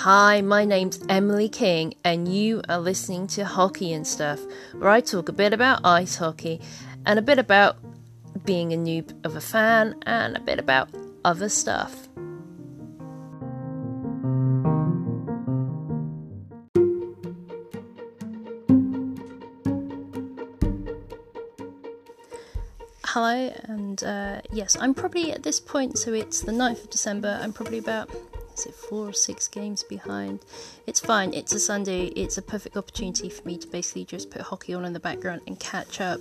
Hi, my name's Emily King, and you are listening to Hockey and Stuff, where I talk a bit about ice hockey and a bit about being a noob of a fan and a bit about other stuff. Hello, and uh, yes, I'm probably at this point, so it's the 9th of December, I'm probably about is it four or six games behind? It's fine. It's a Sunday. It's a perfect opportunity for me to basically just put hockey on in the background and catch up,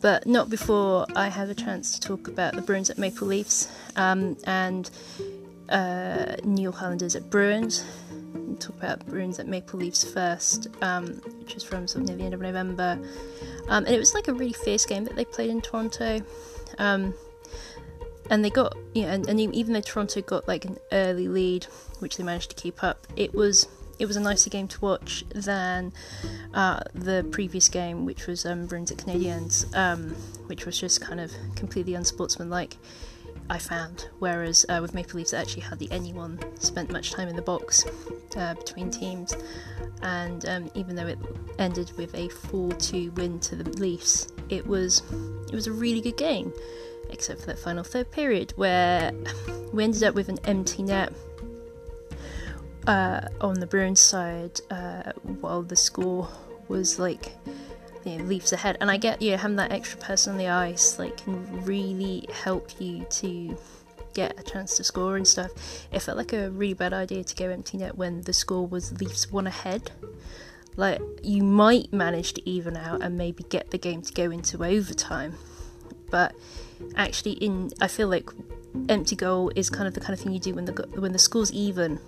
but not before I have a chance to talk about the Bruins at Maple Leafs um, and uh, New York Islanders at Bruins. We'll talk about Bruins at Maple Leafs first, um, which was from sort of near the end of November, um, and it was like a really fierce game that they played in Toronto. Um, and they got yeah, and, and even though Toronto got like an early lead, which they managed to keep up, it was it was a nicer game to watch than uh, the previous game, which was um, Bruins at Canadiens, um, which was just kind of completely unsportsmanlike. I found, whereas uh, with Maple Leafs, actually hardly anyone spent much time in the box uh, between teams, and um, even though it ended with a 4-2 win to the Leafs, it was it was a really good game except for that final third period where we ended up with an empty net uh, on the Bruins side uh, while the score was like you know, Leafs ahead. And I get you know, having that extra person on the ice like can really help you to get a chance to score and stuff. It felt like a really bad idea to go empty net when the score was Leafs one ahead. Like you might manage to even out and maybe get the game to go into overtime, but actually in I feel like empty goal is kind of the kind of thing you do when the when the score's even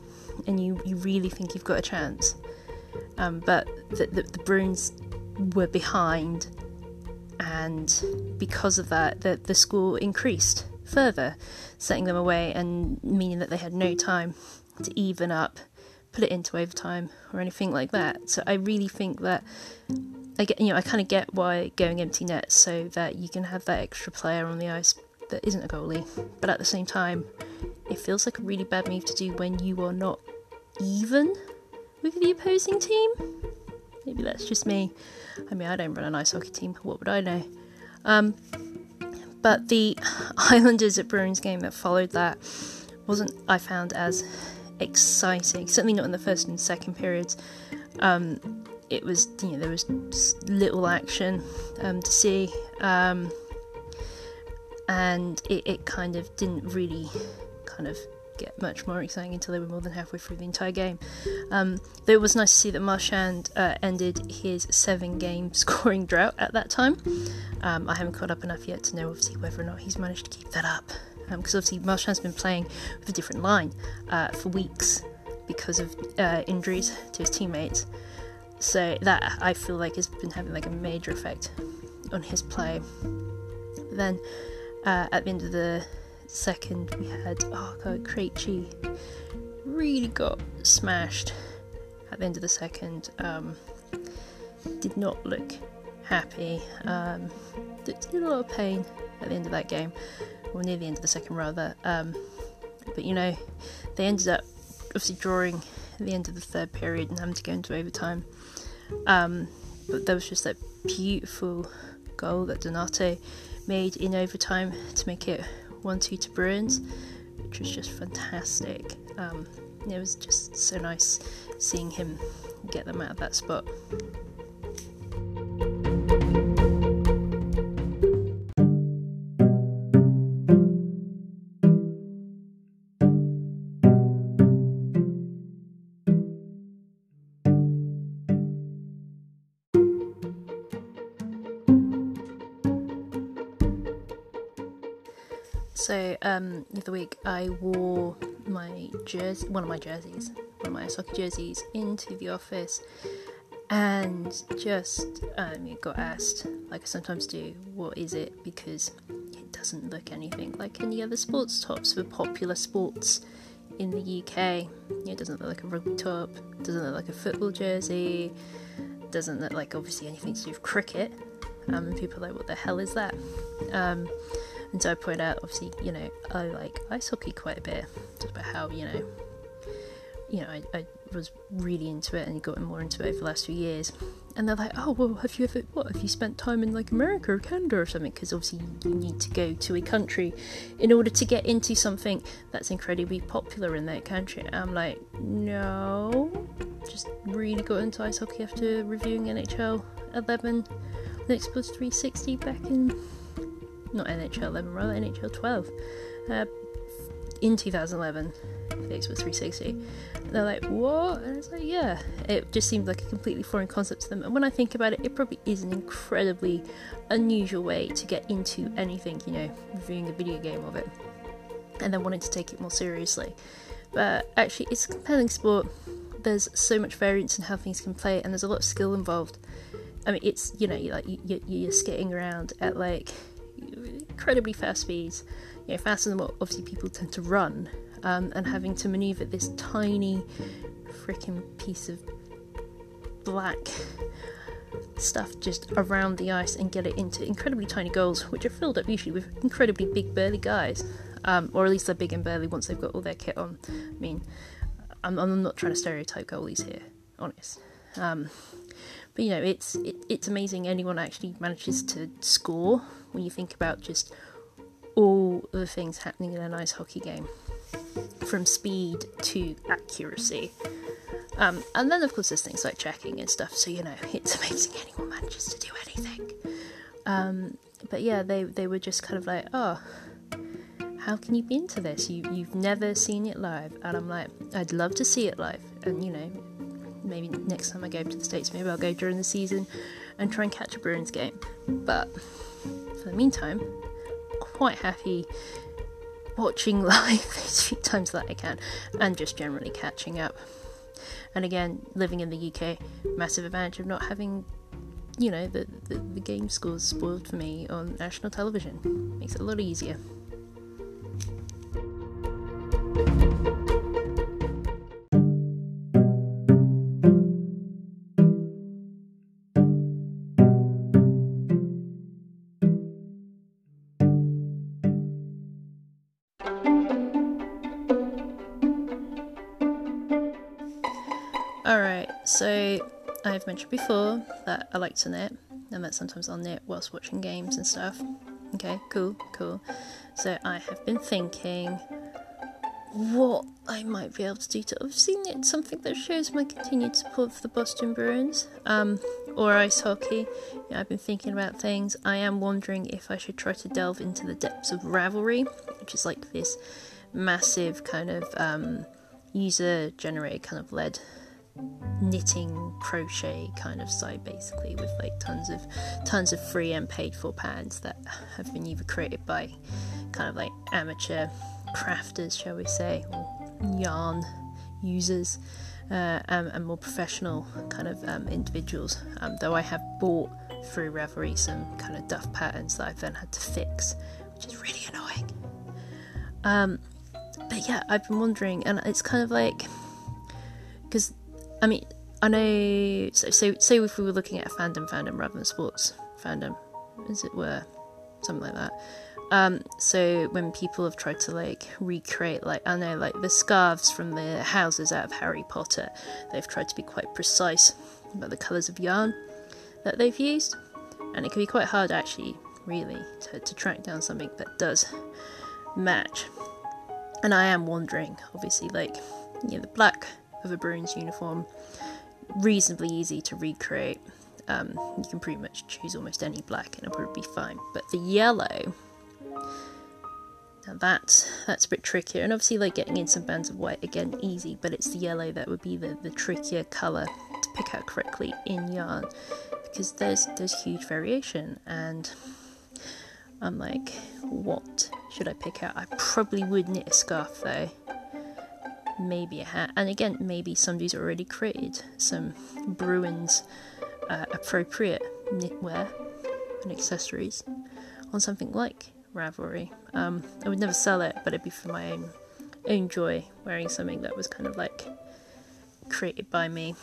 and you you really think you've got a chance. Um, but the, the, the Bruins were behind, and because of that, the the score increased further, setting them away and meaning that they had no time to even up, put it into overtime or anything like that. So I really think that I get, you know, I kind of get why going empty net so that you can have that extra player on the ice that isn't a goalie, but at the same time, it feels like a really bad move to do when you are not even with the opposing team. Maybe that's just me. I mean, I don't run an ice hockey team. What would I know? Um, but the Islanders at Bruins game that followed that wasn't, I found, as exciting. Certainly not in the first and second periods. Um, it was you know there was little action um, to see, um, and it, it kind of didn't really kind of get much more exciting until they were more than halfway through the entire game. Um, though it was nice to see that Marchand uh, ended his seven-game scoring drought at that time. Um, I haven't caught up enough yet to know obviously whether or not he's managed to keep that up, because um, obviously Marchand's been playing with a different line uh, for weeks because of uh, injuries to his teammates. So that I feel like has been having like a major effect on his play. Then uh, at the end of the second, we had oh god, Krejci really got smashed at the end of the second. Um, did not look happy. Um, did, a lot of pain at the end of that game, or near the end of the second rather. Um, but you know, they ended up obviously drawing at the end of the third period and having to go into overtime. Um, but there was just that beautiful goal that Donato made in overtime to make it 1 2 to Bruins, which was just fantastic. Um, it was just so nice seeing him get them out of that spot. So um, the other week I wore my jersey, one of my jerseys, one of my hockey jerseys, into the office, and just um, got asked, like I sometimes do, what is it? Because it doesn't look anything like any other sports tops for popular sports in the UK. It doesn't look like a rugby top, doesn't look like a football jersey, doesn't look like obviously anything to do with cricket. Um, and people are like, what the hell is that? Um, and so I point out, obviously, you know, I like ice hockey quite a bit, just about how, you know, you know, I, I was really into it and gotten more into it over the last few years. And they're like, oh, well, have you ever, what, have you spent time in like America or Canada or something? Because obviously you need to go to a country in order to get into something that's incredibly popular in that country. And I'm like, no, just really got into ice hockey after reviewing NHL 11 on Xbox 360 back in, not NHL 11, rather NHL 12, uh, in 2011 for Xbox 360 they're like, what? And it's like, yeah. It just seemed like a completely foreign concept to them. And when I think about it, it probably is an incredibly unusual way to get into anything, you know, reviewing a video game of it. And then wanting to take it more seriously. But actually, it's a compelling sport. There's so much variance in how things can play, and there's a lot of skill involved. I mean, it's, you know, you're like, you, you're skating around at like incredibly fast speeds, you know, faster than what obviously people tend to run um, and having to maneuver this tiny freaking piece of black stuff just around the ice and get it into incredibly tiny goals, which are filled up usually with incredibly big, burly guys. Um, or at least they're big and burly once they've got all their kit on. I mean, I'm, I'm not trying to stereotype goalies here, honest. Um, but you know, it's it, it's amazing anyone actually manages to score when you think about just all the things happening in an ice hockey game from speed to accuracy. Um, and then, of course, there's things like checking and stuff, so you know, it's amazing anyone manages to do anything. Um, but yeah, they, they were just kind of like, oh, how can you be into this? You, you've never seen it live. And I'm like, I'd love to see it live. And you know, maybe next time I go to the States, maybe I'll go during the season and try and catch a Bruins game. But for the meantime, quite happy watching live as few times that I can and just generally catching up. And again, living in the UK, massive advantage of not having, you know, the, the, the game scores spoiled for me on national television. Makes it a lot easier. So, I've mentioned before that I like to knit, and that sometimes I'll knit whilst watching games and stuff. Okay, cool, cool. So, I have been thinking what I might be able to do to obviously knit something that shows my continued support for the Boston Bruins um, or ice hockey. You know, I've been thinking about things. I am wondering if I should try to delve into the depths of Ravelry, which is like this massive kind of um, user generated kind of led knitting crochet kind of site basically with like tons of tons of free and paid for patterns that have been either created by kind of like amateur crafters shall we say or yarn users uh, um, and more professional kind of um, individuals. Um, though I have bought through Ravelry some kind of duff patterns that I've then had to fix which is really annoying. Um, but yeah I've been wondering and it's kind of like because I mean, I know. So, so, say if we were looking at a fandom, fandom rather than sports fandom, as it were, something like that. Um, so when people have tried to like recreate, like I know, like the scarves from the houses out of Harry Potter, they've tried to be quite precise about the colours of yarn that they've used, and it can be quite hard actually, really, to, to track down something that does match. And I am wondering, obviously, like you know, the black of a Bruins uniform. Reasonably easy to recreate. Um, you can pretty much choose almost any black and it'll probably be fine. But the yellow, now that's that's a bit trickier. And obviously, like getting in some bands of white again, easy. But it's the yellow that would be the, the trickier color to pick out correctly in yarn because there's there's huge variation and. I'm like, what should I pick out? I probably would knit a scarf though maybe a hat. And again, maybe somebody's already created some Bruins uh, appropriate knitwear and accessories on something like Ravelry. Um, I would never sell it, but it'd be for my own own joy wearing something that was kind of like created by me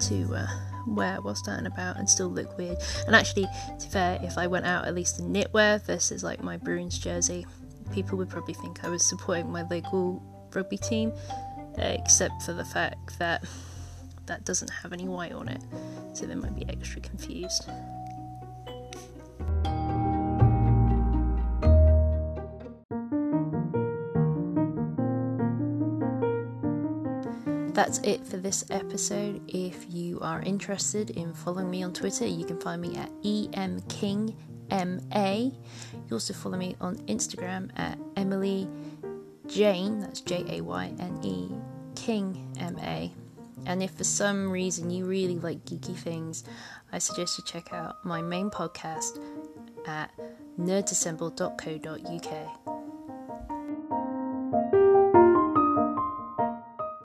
to uh, wear whilst out and about and still look weird. And actually, to be fair, if I went out at least in knitwear versus like my Bruins jersey, people would probably think I was supporting my local rugby team, uh, except for the fact that that doesn't have any white on it, so they might be extra confused. That's it for this episode. If you are interested in following me on Twitter, you can find me at emkingma. You also follow me on Instagram at Emily Jayne, that's J A Y N E, King M A. And if for some reason you really like geeky things, I suggest you check out my main podcast at nerdassemble.co.uk.